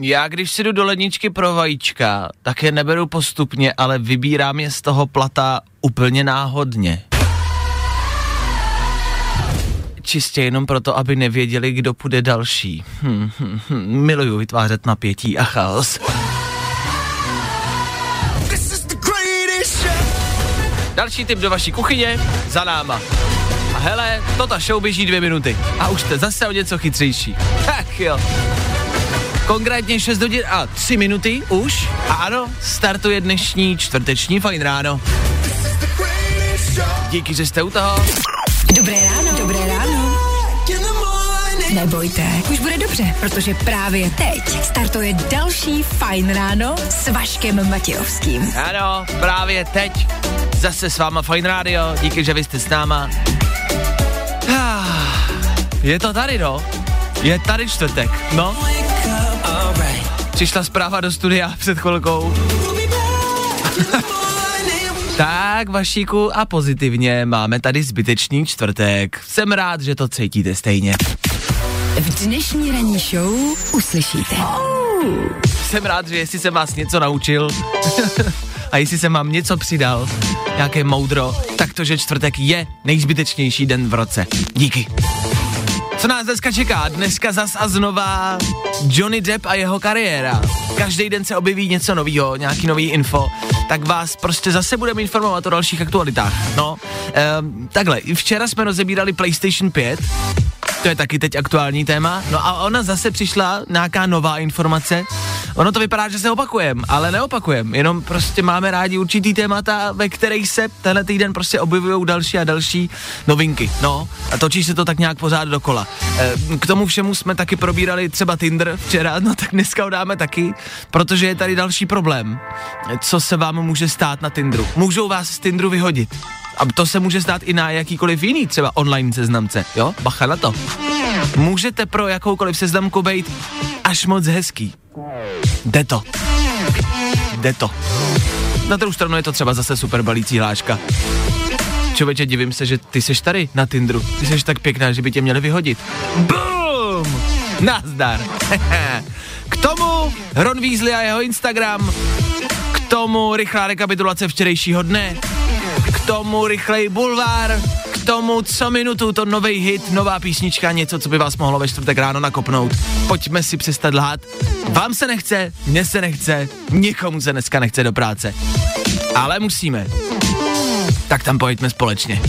Já když si jdu do ledničky pro vajíčka, tak je neberu postupně, ale vybírám je z toho plata úplně náhodně. Čistě jenom proto, aby nevěděli, kdo půjde další. Hm, hm, hm. Miluju vytvářet napětí a chaos. Další tip do vaší kuchyně, za náma. A hele, to ta show běží dvě minuty. A už jste zase o něco chytřejší. Tak jo. Konkrétně 6 hodin a 3 minuty už. A ano, startuje dnešní čtvrteční fajn ráno. Díky, že jste u toho. Dobré ráno. Dobré ráno. Nebojte, už bude dobře, protože právě teď startuje další Fajn ráno s Vaškem Matějovským. Ano, právě teď. Zase s váma Fajn Radio, díky, že vy jste s náma. Ah, Je to tady, no. Je tady čtvrtek, no. Přišla zpráva do studia před chvilkou. tak, Vašíku, a pozitivně máme tady zbytečný čtvrtek. Jsem rád, že to cítíte stejně. V dnešní ranní show uslyšíte. Jsem rád, že jestli jsem vás něco naučil a jestli jsem vám něco přidal, nějaké moudro, tak to, že čtvrtek je nejzbytečnější den v roce. Díky. Co nás dneska čeká? Dneska zas a znova Johnny Depp a jeho kariéra. Každý den se objeví něco nového, nějaký nový info, tak vás prostě zase budeme informovat o dalších aktualitách. No, ehm, takhle, včera jsme rozebírali PlayStation 5, to je taky teď aktuální téma. No a ona zase přišla nějaká nová informace. Ono to vypadá, že se opakujem, ale neopakujem, jenom prostě máme rádi určitý témata, ve kterých se tenhle týden prostě objevují další a další novinky. No a točí se to tak nějak pořád dokola. E, k tomu všemu jsme taky probírali třeba Tinder včera, no tak dneska ho dáme taky, protože je tady další problém. Co se vám může stát na Tinderu? Můžou vás z Tinderu vyhodit. A to se může stát i na jakýkoliv jiný třeba online seznamce, jo? Bacha na to. Můžete pro jakoukoliv seznamku být až moc hezký. Jde to. Jde to. Na druhou stranu je to třeba zase super balící hláška. Člověče, divím se, že ty seš tady na Tinderu. Ty seš tak pěkná, že by tě měli vyhodit. Boom! Nazdar. K tomu Ron Weasley a jeho Instagram. K tomu rychlá rekapitulace včerejšího dne. Tomu rychlej bulvár. K tomu co minutu to nový hit, nová písnička, něco, co by vás mohlo ve čtvrtek ráno nakopnout. Pojďme si přestat lhát. Vám se nechce, mně se nechce, nikomu se dneska nechce do práce. Ale musíme. Tak tam pojďme společně.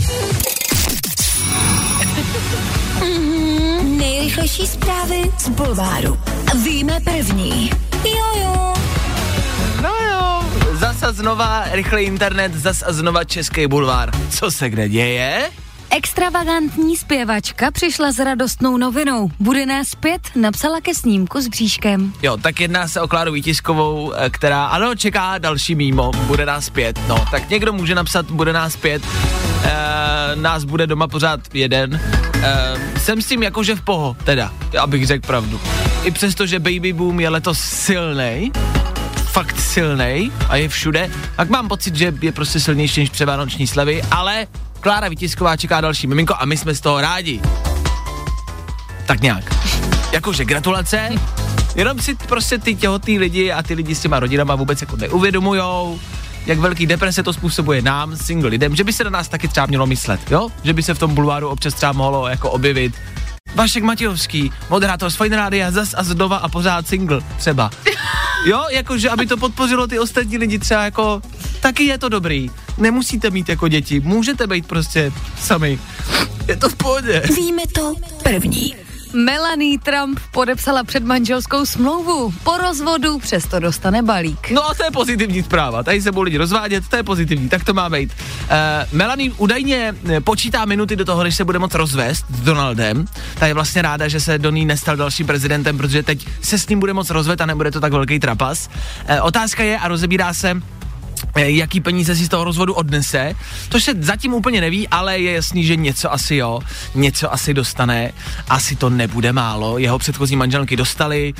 Nejrychlejší zprávy z Bulváru. Víme první. Jojo. No jo, zas a znova rychlý internet, zas a znova český bulvár. Co se kde děje? Extravagantní zpěvačka přišla s radostnou novinou. Bude nás zpět, napsala ke snímku s bříškem. Jo, tak jedná se o Kláru Vítiskovou, eh, která, ano, čeká další mýmo, bude nás pět, no. Tak někdo může napsat, bude nás pět, e, nás bude doma pořád jeden. E, jsem s tím jakože v poho, teda, abych řekl pravdu. I přesto, že Baby Boom je letos silnej, fakt silnej a je všude, tak mám pocit, že je prostě silnější než převánoční slevy, ale Klára Vítisková čeká další miminko a my jsme z toho rádi. Tak nějak. Jakože gratulace, jenom si prostě ty těhotný lidi a ty lidi s těma rodinama vůbec jako neuvědomujou, jak velký deprese to způsobuje nám, single lidem, že by se na nás taky třeba mělo myslet, jo? Že by se v tom bulváru občas třeba mohlo jako objevit. Vašek Matějovský, moderátor z Fine Rádia, zas a znova a pořád single, třeba. Jo, jakože aby to podpořilo ty ostatní lidi třeba jako, taky je to dobrý. Nemusíte mít jako děti, můžete být prostě sami. Je to v pohodě. Víme to první. Melanie Trump podepsala předmanželskou smlouvu. Po rozvodu přesto dostane balík. No a to je pozitivní zpráva. Tady se budou lidi rozvádět, to je pozitivní, tak to má být. Uh, Melanie údajně eh, počítá minuty do toho, než se bude moc rozvést s Donaldem. Ta je vlastně ráda, že se do ní nestal dalším prezidentem, protože teď se s ním bude moc rozvést a nebude to tak velký trapas. Uh, otázka je a rozebírá se, jaký peníze si z toho rozvodu odnese. To se zatím úplně neví, ale je jasný, že něco asi jo, něco asi dostane. Asi to nebude málo. Jeho předchozí manželky dostali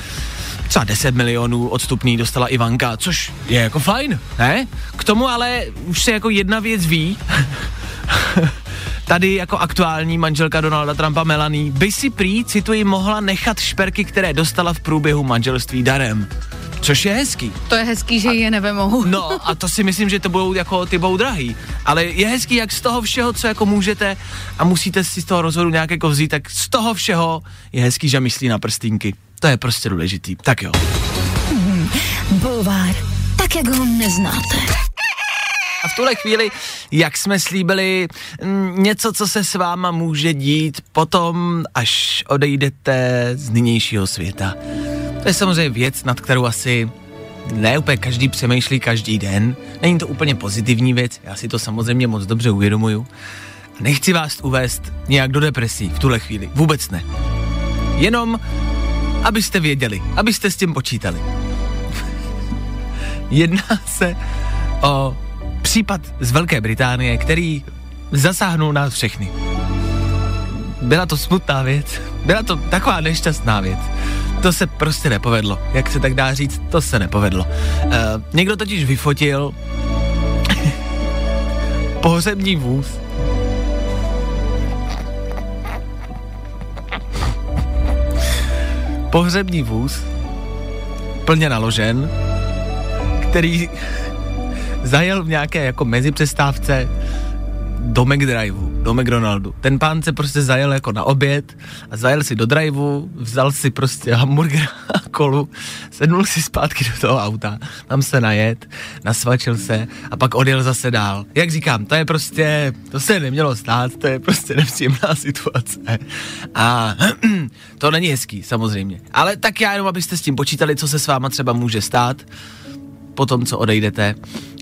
třeba 10 milionů odstupný dostala Ivanka, což je jako fajn, ne? K tomu ale už se jako jedna věc ví. Tady jako aktuální manželka Donalda Trumpa Melanie by si prý, cituji, mohla nechat šperky, které dostala v průběhu manželství darem. Což je hezký. To je hezký, že a, je nevemohu. No a to si myslím, že to budou jako ty budou drahý. Ale je hezký, jak z toho všeho, co jako můžete a musíte si z toho rozhodu nějak jako vzít, tak z toho všeho je hezký, že myslí na prstínky. To je prostě důležitý. Tak jo. Hmm, bulvár, tak jak ho neznáte. A v tuhle chvíli, jak jsme slíbili, něco, co se s váma může dít potom, až odejdete z nynějšího světa. To je samozřejmě věc, nad kterou asi ne úplně každý přemýšlí každý den. Není to úplně pozitivní věc, já si to samozřejmě moc dobře uvědomuju. Nechci vás uvést nějak do depresí v tuhle chvíli, vůbec ne. Jenom, abyste věděli, abyste s tím počítali. Jedná se o případ z Velké Británie, který zasáhnul nás všechny. Byla to smutná věc, byla to taková nešťastná věc. To se prostě nepovedlo. Jak se tak dá říct, to se nepovedlo. Uh, někdo totiž vyfotil pohřební vůz. Pohřební vůz, plně naložen, který zajel v nějaké jako mezipřestávce do McDriveu, do McDonaldu. Ten pán se prostě zajel jako na oběd a zajel si do driveu, vzal si prostě hamburger a kolu, sednul si zpátky do toho auta, tam se najet, nasvačil se a pak odjel zase dál. Jak říkám, to je prostě, to se nemělo stát, to je prostě nepříjemná situace. A to není hezký, samozřejmě. Ale tak já jenom, abyste s tím počítali, co se s váma třeba může stát, po tom, co odejdete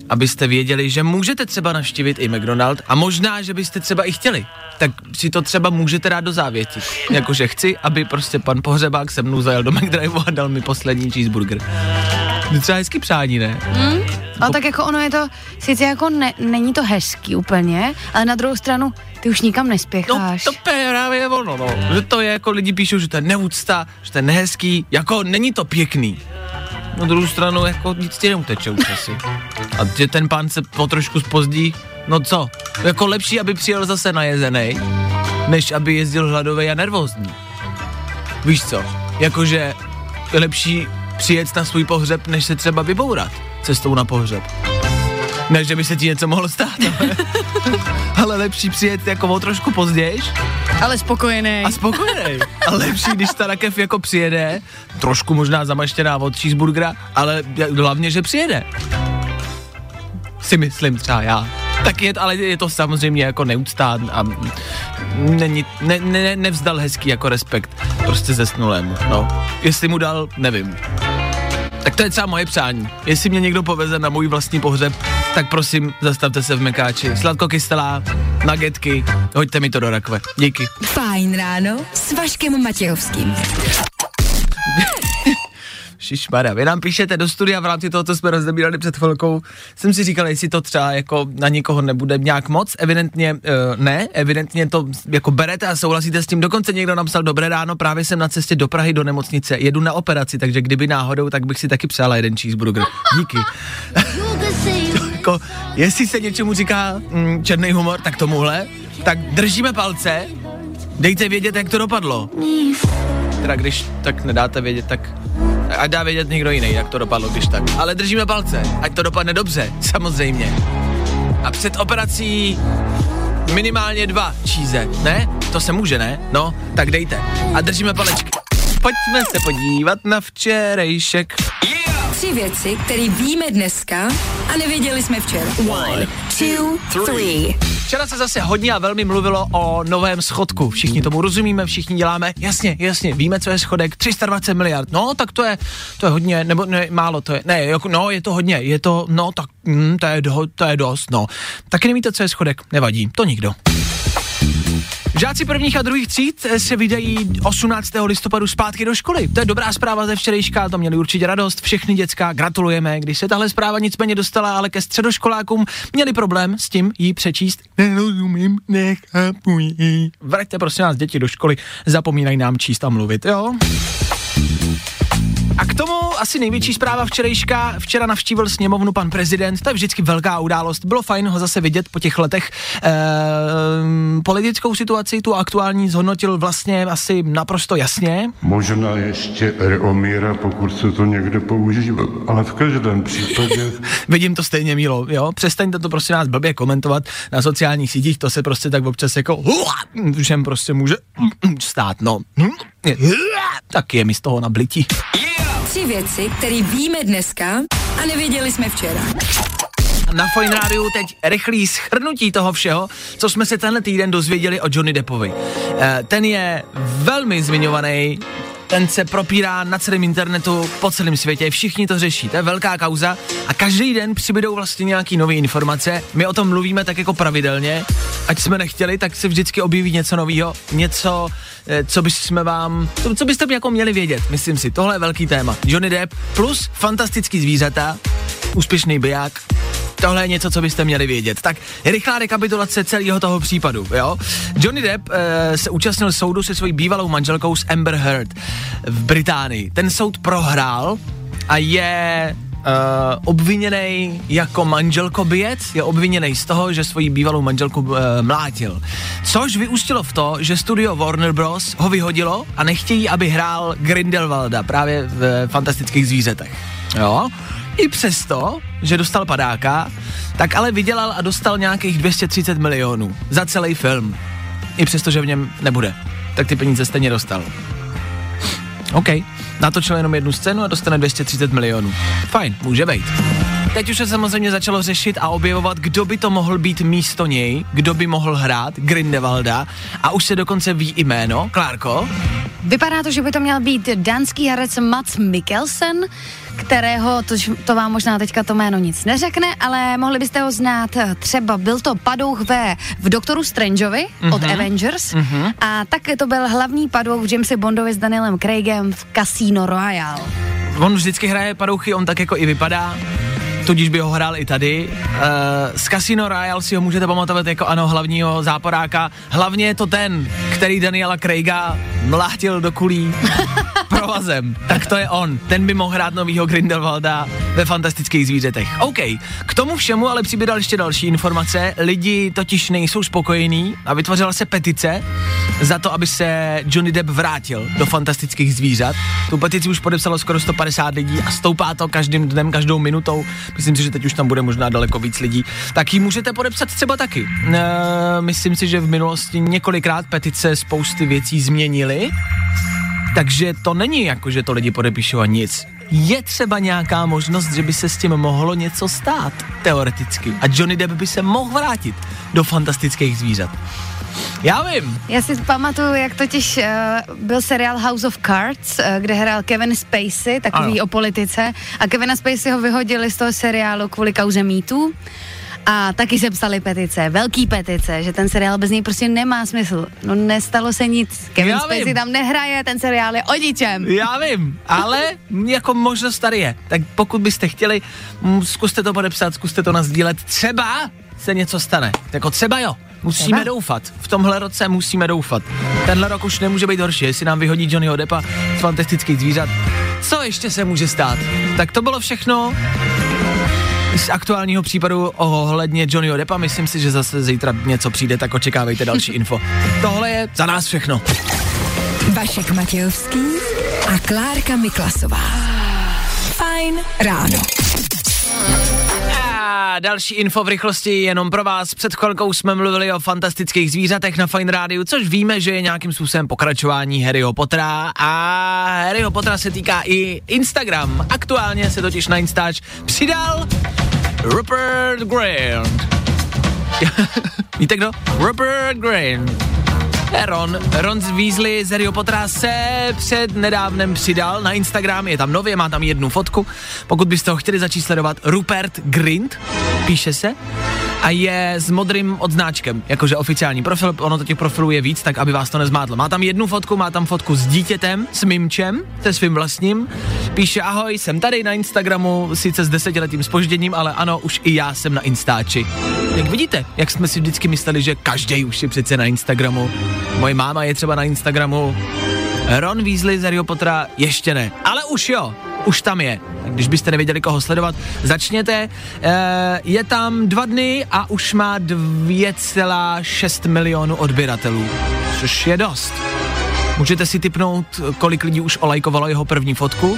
abyste věděli, že můžete třeba navštívit i McDonald a možná, že byste třeba i chtěli. Tak si to třeba můžete dát do závěti. Jakože chci, aby prostě pan pohřebák se mnou zajel do McDrive a dal mi poslední cheeseburger. To třeba hezký přání, ne? Mm. A tak jako ono je to, sice jako ne, není to hezký úplně, ale na druhou stranu ty už nikam nespěcháš. No to je právě ono, no. Že to je jako lidi píšou, že to je neúcta, že to je nehezký, jako není to pěkný. Na druhou stranu jako nic ti neuteče už asi. A že ten pán se po trošku spozdí, no co? Jako lepší, aby přijel zase najezený, než aby jezdil hladový a nervózní. Víš co? Jakože lepší přijet na svůj pohřeb, než se třeba vybourat cestou na pohřeb. Ne, že by se ti něco mohlo stát, ale, ale lepší přijet jako o trošku později. Ale spokojený. A spokojený. A lepší, když ta rakev jako přijede, trošku možná zamaštěná od cheeseburgera, ale hlavně, že přijede. Si myslím třeba já. Tak je, ale je to samozřejmě jako neúctá a není, ne, ne, nevzdal hezký jako respekt prostě zesnulému, no. Jestli mu dal, nevím. Tak to je třeba moje přání. Jestli mě někdo poveze na můj vlastní pohřeb, tak prosím, zastavte se v Mekáči. Sladkokystelá, nagetky, hoďte mi to do rakve. Díky. Fajn ráno s Vaškem Matějovským. Šišmara, vy nám píšete do studia v rámci toho, co jsme rozebírali před chvilkou. Jsem si říkal, jestli to třeba jako na nikoho nebude nějak moc. Evidentně uh, ne, evidentně to jako berete a souhlasíte s tím. Dokonce někdo napsal, dobré ráno, právě jsem na cestě do Prahy do nemocnice, jedu na operaci, takže kdyby náhodou, tak bych si taky přála jeden cheeseburger. Díky. jako, jestli se něčemu říká mm, černý humor, tak tomuhle, tak držíme palce, dejte vědět, jak to dopadlo. Teda když tak nedáte vědět, tak ať dá vědět někdo jiný, jak to dopadlo, když tak. Ale držíme palce, ať to dopadne dobře, samozřejmě. A před operací minimálně dva číze, ne? To se může, ne? No, tak dejte. A držíme palečky. Pojďme se podívat na včerejšek. Yeah! Tři věci, které víme dneska a nevěděli jsme včera. One, two, three. Včera se zase hodně a velmi mluvilo o novém schodku. Všichni tomu rozumíme, všichni děláme. Jasně, jasně, víme, co je schodek. 320 miliard. No, tak to je, to je hodně, nebo ne, málo to je. Ne, jako, no, je to hodně. Je to, no, tak, mm, to, je do, to je dost, no. Taky nevíte, co je schodek. Nevadí, to nikdo. Žáci prvních a druhých tříd eh, se vydají 18. listopadu zpátky do školy. To je dobrá zpráva ze včerejška, to měli určitě radost. Všechny děcka gratulujeme, když se tahle zpráva nicméně dostala, ale ke středoškolákům měli problém s tím jí přečíst. Nerozumím, nechápu jí. Vraťte prosím nás děti do školy, zapomínají nám číst a mluvit, jo? A k tomu asi největší zpráva včerejška. Včera navštívil sněmovnu pan prezident, to je vždycky velká událost. Bylo fajn ho zase vidět po těch letech. Ehm, politickou situaci, tu aktuální, zhodnotil vlastně asi naprosto jasně. Možná ještě Reomíra, pokud se to někde používá, ale v každém případě... Vidím to stejně, Mílo, jo? Přestaňte to prostě nás blbě komentovat na sociálních sítích, to se prostě tak občas jako všem prostě může stát, no. Tak je mi z toho nablití. Tři věci, které víme dneska a nevěděli jsme včera. Na Fine Rádiu teď rychlý schrnutí toho všeho, co jsme se tenhle týden dozvěděli o Johnny Deppovi. E, ten je velmi zmiňovaný, ten se propírá na celém internetu, po celém světě, všichni to řeší, to je velká kauza a každý den přibydou vlastně nějaký nové informace. My o tom mluvíme tak jako pravidelně, ať jsme nechtěli, tak se vždycky objeví něco nového, něco, eh, co bychom vám, co, co byste jako měli vědět, myslím si, tohle je velký téma. Johnny Depp plus fantastický zvířata, úspěšný biják, tohle je něco, co byste měli vědět. Tak rychlá rekapitulace celého toho případu, jo. Johnny Depp e, se účastnil soudu se svojí bývalou manželkou s Amber Heard v Británii. Ten soud prohrál a je uh, obviněný jako manželkobijec, je obviněný z toho, že svoji bývalou manželku uh, mlátil. Což vyústilo v to, že studio Warner Bros. ho vyhodilo a nechtějí, aby hrál Grindelwalda právě v Fantastických zvířetech. Jo? I přesto, že dostal padáka, tak ale vydělal a dostal nějakých 230 milionů za celý film. I přesto, že v něm nebude. Tak ty peníze stejně dostal. OK. Natočil jenom jednu scénu a dostane 230 milionů. Fajn, může být. Teď už se samozřejmě začalo řešit a objevovat, kdo by to mohl být místo něj, kdo by mohl hrát Grindelwalda a už se dokonce ví jméno. Klárko? Vypadá to, že by to měl být dánský herec Mats Mikkelsen, kterého, to, to vám možná teďka to jméno nic neřekne, ale mohli byste ho znát třeba, byl to padouch ve v Doktoru Strangeovi mm-hmm. od Avengers mm-hmm. a také to byl hlavní padouch v Jamesi Bondovi s Danielem Craigem v Casino Royale. On vždycky hraje padouchy, on tak jako i vypadá tudíž by ho hrál i tady. Uh, z Casino Royale si ho můžete pamatovat jako ano hlavního záporáka. Hlavně je to ten, který Daniela Craiga mlátil do kulí provazem. Tak to je on. Ten by mohl hrát novýho Grindelwalda ve fantastických zvířetech. OK, k tomu všemu ale přibydal ještě další informace. Lidi totiž nejsou spokojení a vytvořila se petice za to, aby se Johnny Depp vrátil do fantastických zvířat. Tu petici už podepsalo skoro 150 lidí a stoupá to každým dnem, každou minutou. Myslím si, že teď už tam bude možná daleko víc lidí. Tak ji můžete podepsat třeba taky. E, myslím si, že v minulosti několikrát petice spousty věcí změnily. Takže to není jako, že to lidi podepíšou a nic. Je třeba nějaká možnost, že by se s tím mohlo něco stát, teoreticky. A Johnny Depp by se mohl vrátit do fantastických zvířat. Já vím. Já si pamatuju, jak totiž uh, byl seriál House of Cards, uh, kde hrál Kevin Spacey, takový ano. o politice, a Kevina Spacey ho vyhodili z toho seriálu kvůli kauze mýtů. A taky se psali petice, velký petice, že ten seriál bez něj prostě nemá smysl. No nestalo se nic. Kevin Spacey tam nehraje, ten seriál je o ničem. Já vím, ale jako možnost tady je. Tak pokud byste chtěli, zkuste to podepsat, zkuste to nazdílet. Třeba se něco stane. Jako třeba jo. Musíme třeba? doufat. V tomhle roce musíme doufat. Tenhle rok už nemůže být horší, jestli nám vyhodí Johnnyho Deppa z fantastických zvířat. Co ještě se může stát? Tak to bylo všechno z aktuálního případu ohledně Johnnyho Deppa. Myslím si, že zase zítra něco přijde, tak očekávejte další info. Tohle je za nás všechno. Vašek Matějovský a Klárka Miklasová. Fajn ráno. Další info v rychlosti jenom pro vás. Před chvilkou jsme mluvili o fantastických zvířatech na Fine Rádiu, což víme, že je nějakým způsobem pokračování Harryho Pottera a Harryho Pottera se týká i Instagram. Aktuálně se totiž na Instač přidal Rupert Grant. Víte kdo? Rupert Grant. Ron, Ron z Weasley z Harry Pottera se před nedávnem přidal na Instagram, je tam nově, má tam jednu fotku. Pokud byste ho chtěli začít sledovat, Rupert Grint, píše se. A je s modrým odznáčkem, jakože oficiální profil, ono to těch profilů je víc, tak aby vás to nezmátlo. Má tam jednu fotku, má tam fotku s dítětem, s mimčem, se svým vlastním, píše ahoj, jsem tady na Instagramu, sice s desetiletým spožděním, ale ano, už i já jsem na Instači. Jak vidíte, jak jsme si vždycky mysleli, že každý už je přece na Instagramu. Moje máma je třeba na Instagramu, Ron Weasley z Harry Pottera ještě ne, ale už jo, už tam je. Když byste nevěděli, koho sledovat, začněte. E, je tam dva dny a už má 2,6 milionů odběratelů, což je dost. Můžete si typnout, kolik lidí už olajkovalo jeho první fotku?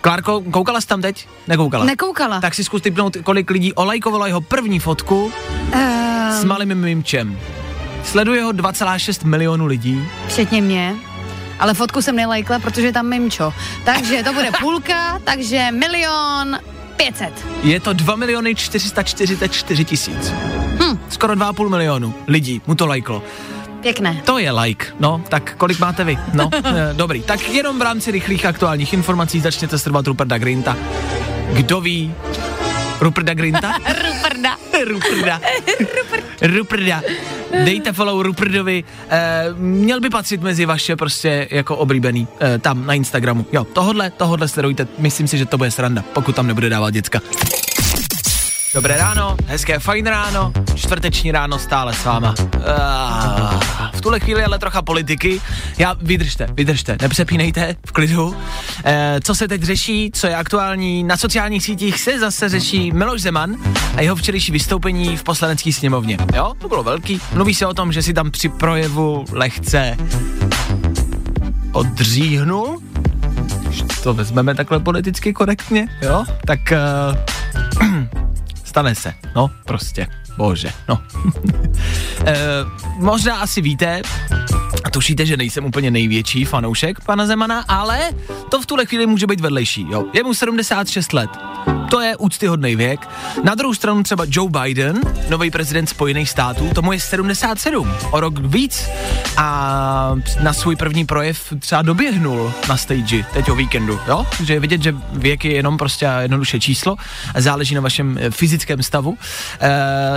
Klárko, koukala jsi tam teď? Nekoukala. Nekoukala. Tak si zkus typnout, kolik lidí olajkovalo jeho první fotku Uh, s malým mimčem. Sleduje ho 2,6 milionů lidí. včetně mě. Ale fotku jsem nelajkla, protože je tam mimčo. Takže to bude půlka, takže milion 500. Je to 2 miliony 444 tisíc. Hm. Skoro 2,5 milionu lidí mu to lajklo. Pěkné. To je like, no, tak kolik máte vy? No, eh, dobrý, tak jenom v rámci rychlých aktuálních informací začněte sledovat Ruperta Grinta. Kdo ví? Ruperta Grinta? Ruperda. Ruperda. Ruperda. Dejte follow Ruperdovi. Eh, měl by patřit mezi vaše prostě jako oblíbený eh, tam na Instagramu. Jo, tohodle, tohodle sledujte. Myslím si, že to bude sranda, pokud tam nebude dávat děcka. Dobré ráno, hezké fajn ráno, čtvrteční ráno stále s váma. Ah, v tuhle chvíli ale trocha politiky. Já, vydržte, vydržte, nepřepínejte, v klidu. Eh, co se teď řeší, co je aktuální, na sociálních sítích se zase řeší Miloš Zeman a jeho včerejší vystoupení v poslanecké sněmovně. Jo, to bylo velký. Mluví se o tom, že si tam při projevu lehce odříhnul, to vezmeme takhle politicky korektně, jo, tak uh, stane se, no, prostě, bože, no. e, možná asi víte, a tušíte, že nejsem úplně největší fanoušek pana Zemana, ale to v tuhle chvíli může být vedlejší, jo. Je mu 76 let. To je úctyhodný věk. Na druhou stranu třeba Joe Biden, nový prezident Spojených států, tomu je 77, o rok víc. A na svůj první projev třeba doběhnul na stage teď o víkendu, jo? Takže je vidět, že věk je jenom prostě jednoduše číslo a záleží na vašem eh, fyzickém stavu. E,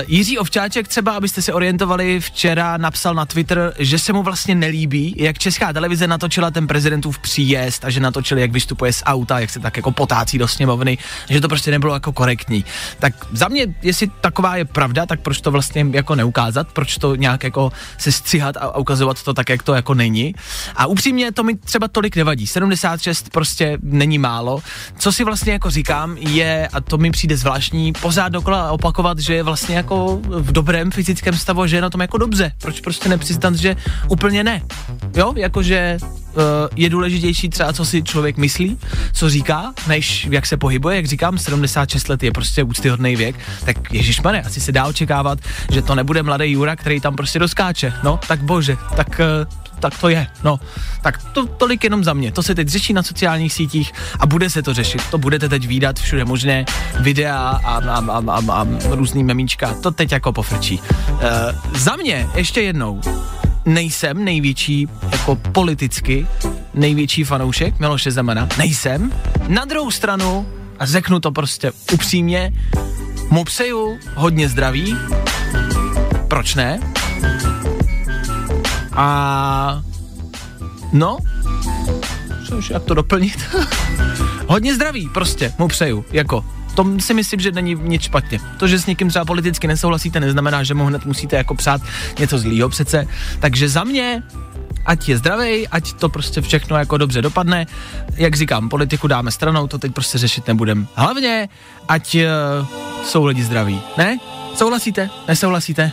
Jiří Ovčáček třeba, abyste se orientovali, včera napsal na Twitter, že se mu vlastně nelíbí, jak česká televize natočila ten prezidentův příjezd a že natočili, jak vystupuje z auta, jak se tak jako potácí do sněmovny, že to prostě nebylo jako korektní. Tak za mě, jestli taková je pravda, tak proč to vlastně jako neukázat, proč to nějak jako se stříhat a ukazovat to tak, jak to jako není. A upřímně to mi třeba tolik nevadí. 76 prostě není málo. Co si vlastně jako říkám je, a to mi přijde zvláštní, pořád dokola opakovat, že je vlastně jako v dobrém fyzickém stavu, že je na tom jako dobře. Proč prostě nepřiznat, že úplně ne? Jo, jakože je důležitější třeba, co si člověk myslí, co říká, než jak se pohybuje, jak říkám, 76 let je prostě úctyhodný věk, tak ježišmane, asi se dá očekávat, že to nebude mladý Jura, který tam prostě doskáče, no, tak bože, tak uh, tak to je, no. Tak to tolik jenom za mě. To se teď řeší na sociálních sítích a bude se to řešit. To budete teď výdat všude možné videa a, a, a, a, a různý memíčka. To teď jako pofrčí. Uh, za mě ještě jednou nejsem největší jako politicky největší fanoušek Miloše Zemana. Nejsem. Na druhou stranu, a řeknu to prostě upřímně, mu přeju hodně zdraví. Proč ne? A no, což jak to doplnit? hodně zdraví prostě mu přeju, jako to si myslím, že není nic špatně. To, že s někým třeba politicky nesouhlasíte, neznamená, že mu hned musíte jako přát něco zlýho přece. Takže za mě ať je zdravý, ať to prostě všechno jako dobře dopadne. Jak říkám, politiku dáme stranou, to teď prostě řešit nebudem. Hlavně, ať uh, jsou lidi zdraví. Ne? Souhlasíte? Nesouhlasíte?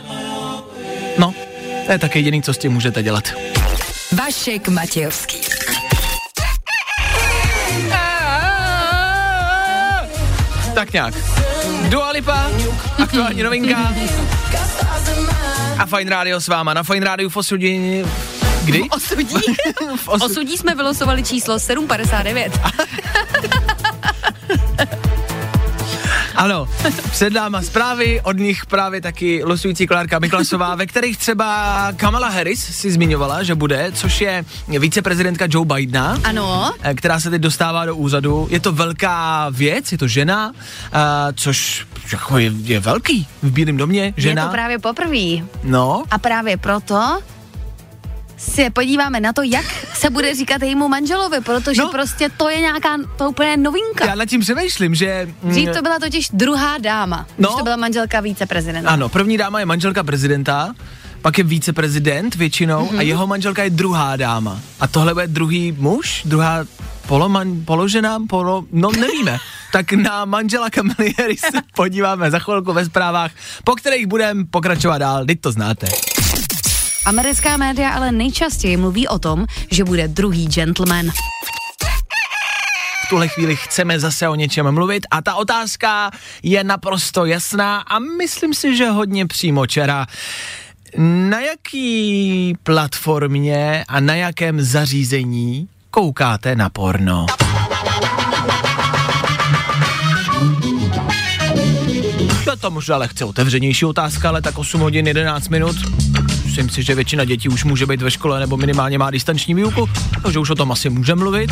No, to je tak jediný, co s tím můžete dělat. Vašek Matějovský. Tak nějak. Dua Lipa, aktuální novinka. A Fine Radio s váma. Na Fine Radio v 8 hodin... Kdy? Osudí? v osu... Osudí jsme vylosovali číslo 759. Ano, před náma zprávy, od nich právě taky losující Klárka Miklasová, ve kterých třeba Kamala Harris si zmiňovala, že bude, což je viceprezidentka Joe Bidena. Ano. eh, která se teď dostává do úřadu. Je to velká věc, je to žena, eh, což jako je, je velký v Bílém domě, žena. Je to právě poprvé. No, A právě proto se podíváme na to, jak se bude říkat jejímu manželovi, protože No. prostě to je nějaká, to úplně novinka. já nad tím přemýšlím, že... mm, Dřív to byla totiž druhá dáma, No. když to byla manželka víceprezidenta. Ano, první dáma je manželka prezidenta, pak je viceprezident většinou Mhm. mm-hmm. a jeho manželka je druhá dáma. A tohle bude druhý muž, druhá poloman, položena, polo, no nevíme. tak na manžela Kamily se podíváme za chvilku ve zprávách, po kterých budeme pokračovat dál, teď to znáte. Americká média ale nejčastěji mluví o tom, že bude druhý gentleman. V tuhle chvíli chceme zase o něčem mluvit a ta otázka je naprosto jasná a myslím si, že hodně přímočara. Na jaký platformě a na jakém zařízení koukáte na porno? Je to možná lehce otevřenější otázka, ale tak 8 hodin 11 minut. Myslím si, že většina dětí už může být ve škole nebo minimálně má distanční výuku, takže už o tom asi můžeme mluvit.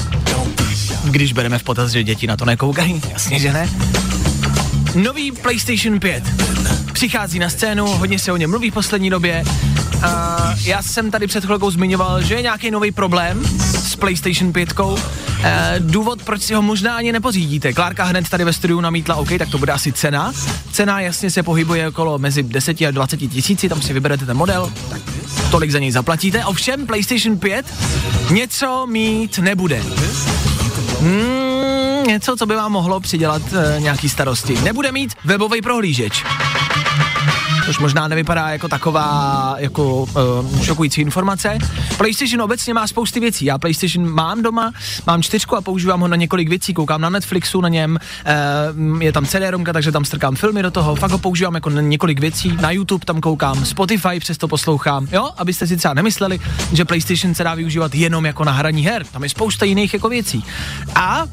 Když bereme v potaz, že děti na to nekoukají, jasně, že ne. Nový PlayStation 5 přichází na scénu, hodně se o něm mluví v poslední době. A já jsem tady před chvilkou zmiňoval, že je nějaký nový problém s PlayStation 5. E, důvod, proč si ho možná ani nepořídíte. Klárka hned tady ve studiu namítla, OK, tak to bude asi cena. Cena jasně se pohybuje okolo mezi 10 a 20 tisíci, tam si vyberete ten model, tak tolik za něj zaplatíte. Ovšem PlayStation 5 něco mít nebude. Hmm, něco, co by vám mohlo přidělat e, nějaký starosti. Nebude mít webový prohlížeč. Což možná nevypadá jako taková jako uh, šokující informace. PlayStation obecně má spousty věcí. Já PlayStation mám doma, mám čtyřku a používám ho na několik věcí. Koukám na Netflixu na něm, uh, je tam CD-romka, takže tam strkám filmy do toho. Fakt ho používám jako na několik věcí. Na YouTube tam koukám, Spotify přesto poslouchám. Jo, abyste si třeba nemysleli, že PlayStation se dá využívat jenom jako na hraní her. Tam je spousta jiných jako věcí. A uh,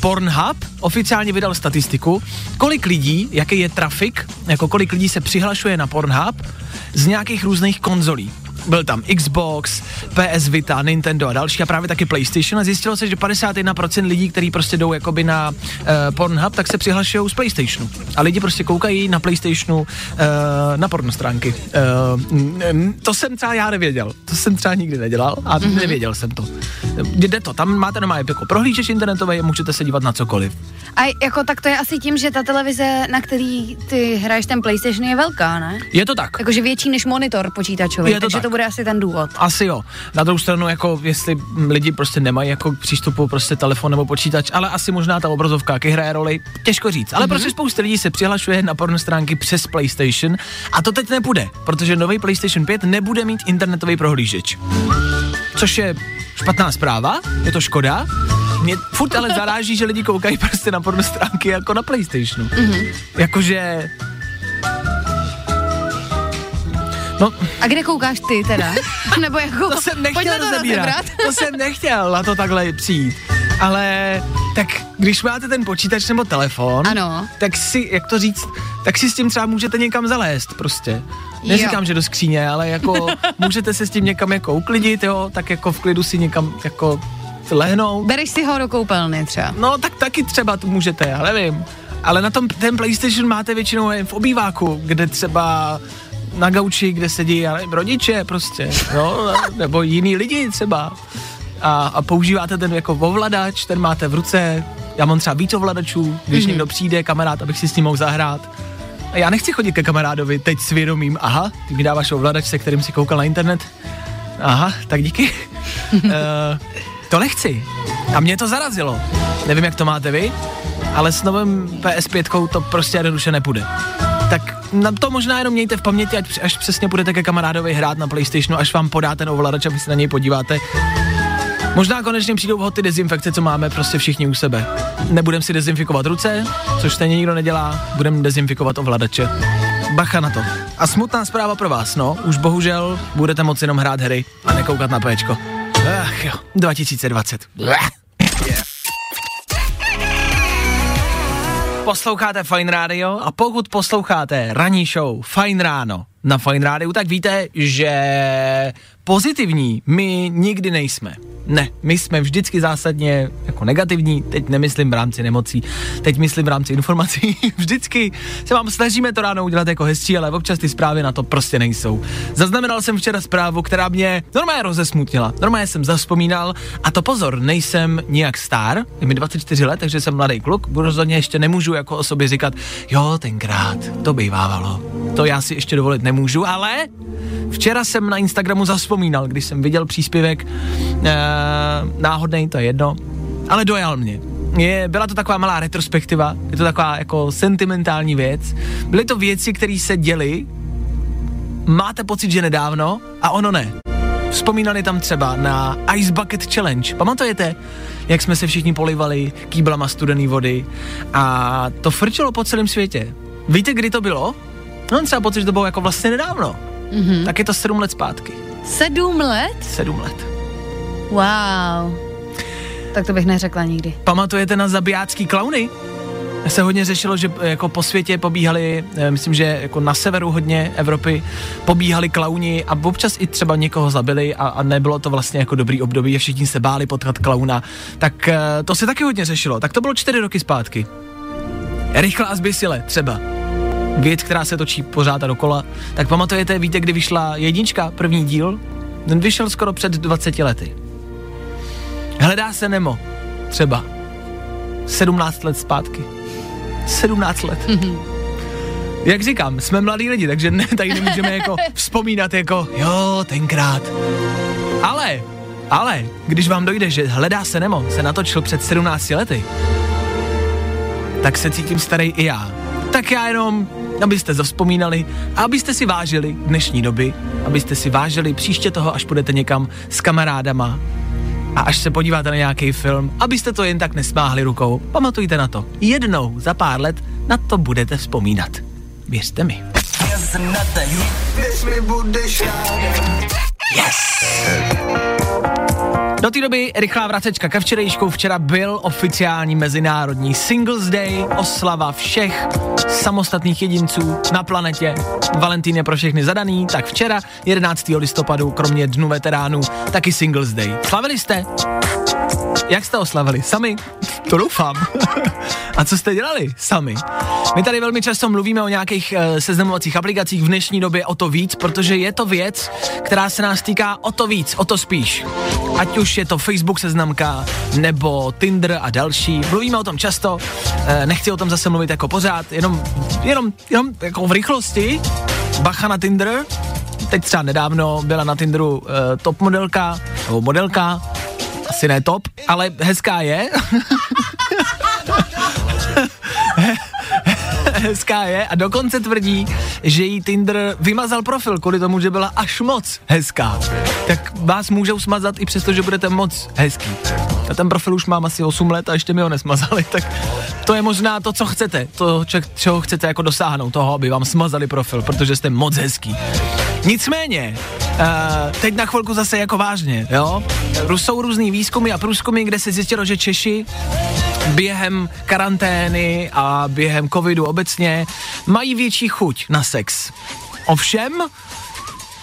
Pornhub oficiálně vydal statistiku, kolik lidí, jaký je trafik, jako kolik lidí se přihlašuje na Pornhub z nějakých různých konzolí. Byl tam Xbox, PS Vita, Nintendo a další a právě taky PlayStation a zjistilo se, že 51% lidí, kteří prostě jdou jakoby na uh, Pornhub, tak se přihlašují z PlayStationu. A lidi prostě koukají na PlayStationu uh, na porno stránky. Uh, to jsem třeba já nevěděl. To jsem třeba nikdy nedělal a mm-hmm. nevěděl jsem to. Jde to, tam máte doma jako prohlížeč internetový a můžete se dívat na cokoliv. A jako tak to je asi tím, že ta televize, na který ty hraješ ten PlayStation, je velká, ne? Je to tak. Jakože větší než monitor počítačový, Je to takže tak. to bude asi ten důvod. Asi jo. Na druhou stranu, jako jestli lidi prostě nemají jako k přístupu prostě telefon nebo počítač, ale asi možná ta obrazovka, jaký hraje roli, těžko říct. Ale mm-hmm. prostě spousta lidí se přihlašuje na porno stránky přes PlayStation a to teď nepůjde, protože nový PlayStation 5 nebude mít internetový prohlížeč. Což je špatná zpráva, je to škoda. Mě furt ale zaráží, že lidi koukají prostě na porno stránky jako na PlayStationu. Mm-hmm. Jakože... No, A kde koukáš ty teda? Nebo jako, to jsem nechtěl pojďme to rozebírat. To jsem nechtěl na to takhle přijít. Ale tak když máte ten počítač nebo telefon, Ano. tak si, jak to říct, tak si s tím třeba můžete někam zalézt prostě. Neříkám, Jo. že do skříně, ale jako můžete se s tím někam jako uklidit, jo, tak jako v klidu si někam jako lehnout. Bereš si ho do koupelny třeba. No tak taky třeba to můžete, já nevím. Ale na tom ten PlayStation máte většinou jen v obýváku, kde třeba na gauči, kde sedí já nevím, rodiče prostě, no, nebo jiní lidi třeba. A, a používáte ten jako ovladač, ten máte v ruce, já mám třeba víc ovladačů, když mm-hmm. někdo přijde, kamarád, abych si s ním mohl zahrát. A já nechci chodit ke kamarádovi teď s vědomím, aha, ty mi dáváš ovladač, se kterým si koukal na internet. Aha, tak díky. uh, to nechci. A mě to zarazilo. Nevím, jak to máte vy, ale s novým PS5 to prostě jednoduše nepůjde. Tak na to možná jenom mějte v paměti, ať, až přesně budete ke kamarádovi hrát na PlayStationu, až vám podá ten ovladač, aby se na něj podíváte. Možná konečně přijdou vhod ty dezinfekce, co máme prostě všichni u sebe. Nebudem si dezinfikovat ruce, což stejně nikdo nedělá, budeme dezinfikovat ovladače. Bacha na to. A smutná zpráva pro vás, no, už bohužel budete moci jenom hrát hry a nekoukat na péčko. Ach jo, 2020. Bleh. Posloucháte Fine Radio a pokud posloucháte ranní show Fine Ráno na Fine Radio, tak víte, že pozitivní my nikdy nejsme. Ne, my jsme vždycky zásadně jako negativní, teď nemyslím v rámci nemocí, teď myslím v rámci informací. vždycky se vám snažíme to ráno udělat jako hezčí, ale občas ty zprávy na to prostě nejsou. Zaznamenal jsem včera zprávu, která mě normálně rozesmutnila. Normálně jsem zaspomínal a to pozor, nejsem nijak star, je mi 24 let, takže jsem mladý kluk, rozhodně ještě nemůžu jako o sobě říkat, jo, tenkrát, to bývávalo. To já si ještě dovolit nemůžu, ale včera jsem na Instagramu zaspomínal, když jsem viděl příspěvek, e, náhodný, to je jedno, ale dojal mě. Je, byla to taková malá retrospektiva, je to taková jako sentimentální věc. Byly to věci, které se děly, máte pocit, že nedávno, a ono ne. Vzpomínali tam třeba na Ice Bucket Challenge. Pamatujete, jak jsme se všichni polivali kýblama studený vody a to frčilo po celém světě. Víte, kdy to bylo? No, třeba pocit, že to bylo jako vlastně nedávno. Mm-hmm. Tak je to sedm let zpátky. Sedm let? Sedm let. Wow. Tak to bych neřekla nikdy. Pamatujete na zabijácký klauny? se hodně řešilo, že jako po světě pobíhali, eh, myslím, že jako na severu hodně Evropy pobíhali klauni a občas i třeba někoho zabili a, a nebylo to vlastně jako dobrý období a všichni se báli potkat klauna. Tak eh, to se taky hodně řešilo. Tak to bylo čtyři roky zpátky. Rychle a zbysile třeba. Věc, která se točí pořád a dokola. Tak pamatujete, víte, kdy vyšla jednička, první díl? Ten vyšel skoro před 20 lety. Hledá se Nemo. Třeba. 17 let zpátky. 17 let. Mm-hmm. Jak říkám, jsme mladí lidi, takže ne, tady nemůžeme jako vzpomínat jako, jo, tenkrát. Ale, ale, když vám dojde, že Hledá se Nemo se natočil před 17 lety, tak se cítím starý i já. Tak já jenom, abyste zavzpomínali a abyste si vážili dnešní doby, abyste si vážili příště toho, až půjdete někam s kamarádama, a až se podíváte na nějaký film, abyste to jen tak nesmáhli rukou, pamatujte na to. Jednou za pár let na to budete vzpomínat. Věřte mi. Yes! Do té doby rychlá vracečka ke včerejšku. Včera byl oficiální mezinárodní Singles Day, oslava všech samostatných jedinců na planetě. Valentín je pro všechny zadaný, tak včera, 11. listopadu, kromě dnu veteránů, taky Singles Day. Slavili jste? Jak jste oslavili? Sami? To doufám. A co jste dělali? Sami. My tady velmi často mluvíme o nějakých e, seznamovacích aplikacích v dnešní době o to víc, protože je to věc, která se nás týká o to víc, o to spíš. Ať už je to Facebook seznamka, nebo Tinder a další. Mluvíme o tom často, e, nechci o tom zase mluvit jako pořád, jenom, jenom, jenom jako v rychlosti. Bacha na Tinder, teď třeba nedávno byla na Tinderu e, top modelka, nebo modelka, asi ne top, ale hezká je. hezká je a dokonce tvrdí, že jí Tinder vymazal profil kvůli tomu, že byla až moc hezká. Tak vás můžou smazat i přesto, že budete moc hezký. A ten profil už mám asi 8 let a ještě mi ho nesmazali, tak to je možná to, co chcete, to, čeho chcete jako dosáhnout, toho, aby vám smazali profil, protože jste moc hezký. Nicméně, uh, teď na chvilku zase jako vážně, jo? Jsou různý výzkumy a průzkumy, kde se zjistilo, že Češi během karantény a během covidu obecně mají větší chuť na sex. Ovšem,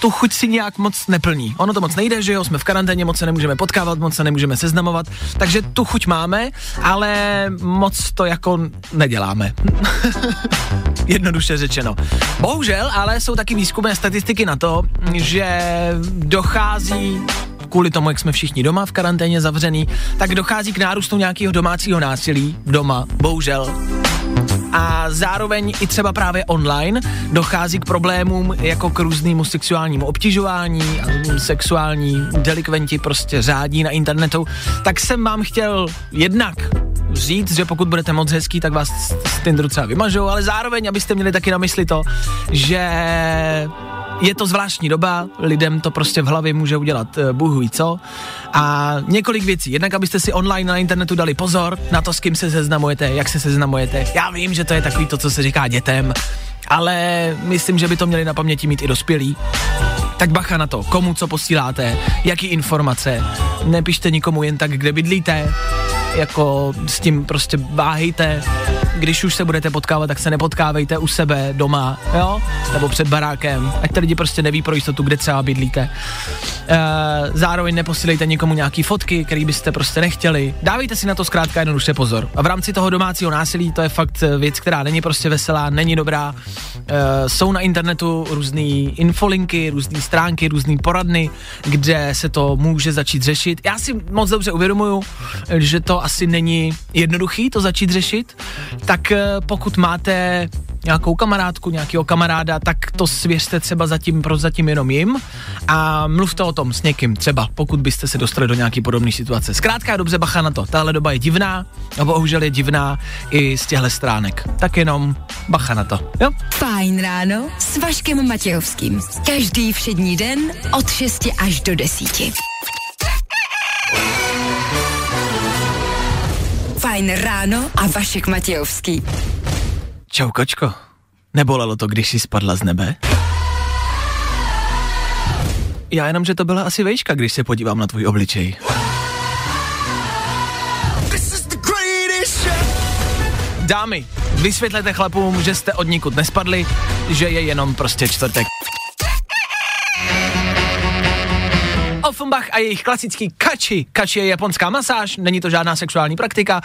tu chuť si nějak moc neplní. Ono to moc nejde, že jo, jsme v karanténě, moc se nemůžeme potkávat, moc se nemůžeme seznamovat, takže tu chuť máme, ale moc to jako neděláme. Jednoduše řečeno. Bohužel, ale jsou taky výzkumy a statistiky na to, že dochází kvůli tomu, jak jsme všichni doma v karanténě zavřený, tak dochází k nárůstu nějakého domácího násilí doma, bohužel. A zároveň i třeba právě online dochází k problémům jako k různému sexuálnímu obtěžování, a sexuální delikventi prostě řádí na internetu. Tak jsem vám chtěl jednak říct, že pokud budete moc hezký, tak vás z Tinderu třeba vymažou, ale zároveň, abyste měli taky na mysli to, že je to zvláštní doba, lidem to prostě v hlavě může udělat uh, bůh ví co. A několik věcí. Jednak, abyste si online na internetu dali pozor na to, s kým se seznamujete, jak se seznamujete. Já vím, že to je takový to, co se říká dětem, ale myslím, že by to měli na paměti mít i dospělí. Tak bacha na to, komu co posíláte, jaký informace. Nepište nikomu jen tak, kde bydlíte, jako s tím prostě váhejte když už se budete potkávat, tak se nepotkávejte u sebe doma, jo, nebo před barákem, ať ty lidi prostě neví pro jistotu, kde třeba bydlíte. E, zároveň neposílejte někomu nějaký fotky, který byste prostě nechtěli. Dávejte si na to zkrátka jednoduše pozor. A v rámci toho domácího násilí to je fakt věc, která není prostě veselá, není dobrá. E, jsou na internetu různé infolinky, různé stránky, různé poradny, kde se to může začít řešit. Já si moc dobře uvědomuju, že to asi není jednoduchý to začít řešit, tak eh, pokud máte nějakou kamarádku, nějakého kamaráda, tak to svěřte třeba zatím, prozatím jenom jim a mluvte o tom s někým, třeba pokud byste se dostali do nějaké podobné situace. Zkrátka dobře bacha na to, tahle doba je divná a bohužel je divná i z těchto stránek. Tak jenom bacha na to, jo? Fajn ráno s Vaškem Matějovským. Každý všední den od 6 až do 10. Fajn ráno a Vašek Matějovský. Čau, kočko. Nebolelo to, když jsi spadla z nebe? Já jenom, že to byla asi vejška, když se podívám na tvůj obličej. Dámy, vysvětlete chlapům, že jste od nikud nespadli, že je jenom prostě čtvrtek. Offenbach a jejich klasický kači. Kači je japonská masáž, není to žádná sexuální praktika,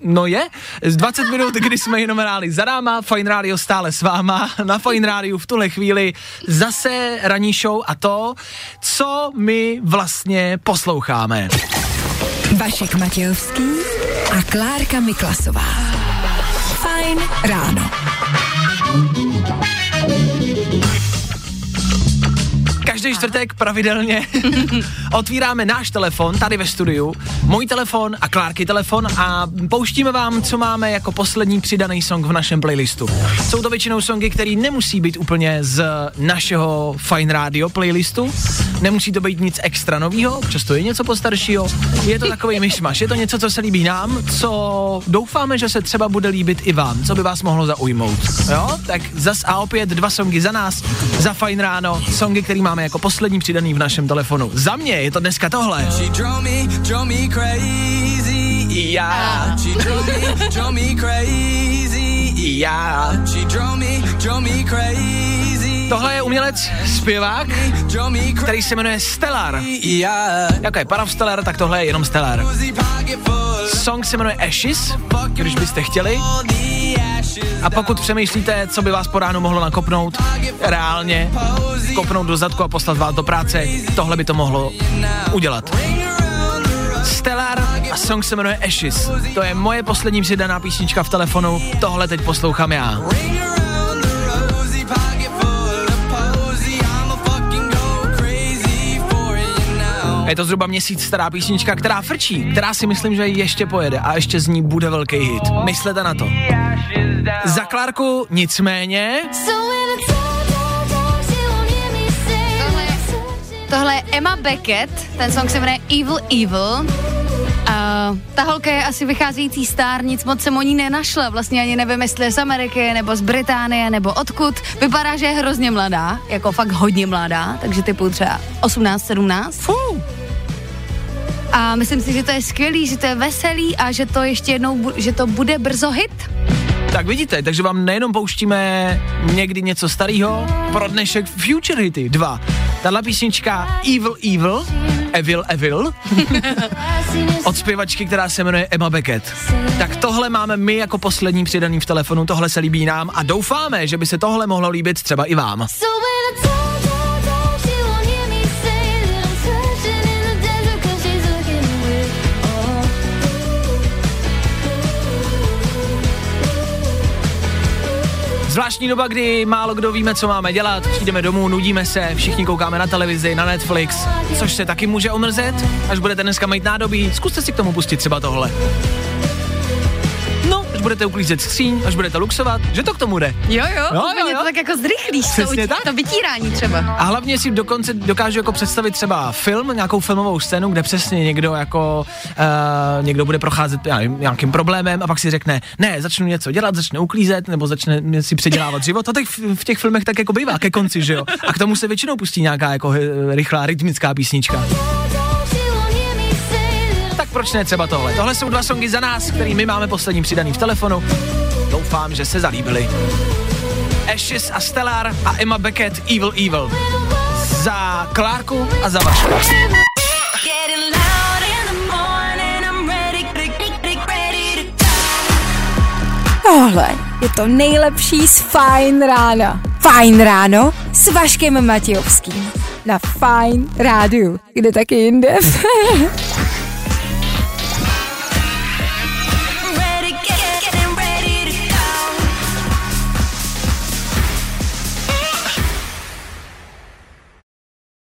No je, z 20 minut, kdy jsme jenom hráli za náma, Fine Radio stále s váma, na Fine Radio v tuhle chvíli zase ranní show a to, co my vlastně posloucháme. Vašek Matějovský a Klárka Miklasová. Fajn ráno. Každý čtvrtek pravidelně otvíráme náš telefon tady ve studiu, můj telefon a Klárky telefon a pouštíme vám, co máme jako poslední přidaný song v našem playlistu. Jsou to většinou songy, které nemusí být úplně z našeho Fine Radio playlistu, nemusí to být nic extra novýho, často je něco postaršího, je to takový myšmaš, je to něco, co se líbí nám, co doufáme, že se třeba bude líbit i vám, co by vás mohlo zaujmout. Jo, tak zas a opět dva songy za nás, za Fine Ráno, songy, který máme jako poslední přidaný v našem telefonu. Za mě je to dneska tohle. Já. Já. Tohle je umělec, zpěvák, který se jmenuje Stellar. Jako je Parav Stellar, tak tohle je jenom Stellar. Song se jmenuje Ashes, když byste chtěli. A pokud přemýšlíte, co by vás po ránu mohlo nakopnout, reálně kopnout do zadku a poslat vás do práce, tohle by to mohlo udělat. Stellar a song se jmenuje Ashes. To je moje poslední přidaná písnička v telefonu, tohle teď poslouchám já. Je to zhruba měsíc stará písnička, která frčí, která si myslím, že ještě pojede a ještě z ní bude velký hit. Myslete na to. Za Klárku nicméně... Tohle je Emma Beckett, ten song se jmenuje Evil Evil. Uh, ta holka je asi vycházející star, nic moc jsem o ní nenašla, vlastně ani nevím, jestli je z Ameriky, nebo z Británie, nebo odkud. Vypadá, že je hrozně mladá, jako fakt hodně mladá, takže typu třeba 18, 17. Fuh. A myslím si, že to je skvělý, že to je veselý a že to ještě jednou, že to bude brzo hit. Tak vidíte, takže vám nejenom pouštíme někdy něco starého, pro dnešek Future Hity 2. Tahle písnička Evil Evil, Evil Evil, od zpěvačky, která se jmenuje Emma Beckett. Tak tohle máme my jako poslední přidaný v telefonu, tohle se líbí nám a doufáme, že by se tohle mohlo líbit třeba i vám. Zvláštní doba, kdy málo kdo víme, co máme dělat, přijdeme domů, nudíme se, všichni koukáme na televizi, na Netflix, což se taky může omrzet, až budete dneska mít nádobí, zkuste si k tomu pustit třeba tohle. Budete uklízet skříň, až budete luxovat, že to k tomu jde. Jo, jo, Jo, jo, jo. to tak jako zrychlíš, to, Přesně utí- tak. to vytírání třeba. A hlavně si dokonce dokážu jako představit třeba film, nějakou filmovou scénu, kde přesně někdo jako, uh, někdo bude procházet já nevím, nějakým problémem a pak si řekne, ne, začnu něco dělat, začne uklízet, nebo začne si předělávat život. To tak v, v těch filmech tak jako bývá ke konci, že jo. A k tomu se většinou pustí nějaká jako eh, rychlá rytmická písnička. Proč ne třeba tohle? Tohle jsou dva songy za nás, který my máme poslední přidaný v telefonu. doufám, že se zalíbili. Ashes a Stellar a Emma Beckett Evil Evil. Za Klárku a za Vašku. Tohle je to nejlepší z Fajn rána. Fajn ráno s Vaškem Matějovským. Na Fajn rádiu. Kde taky jinde?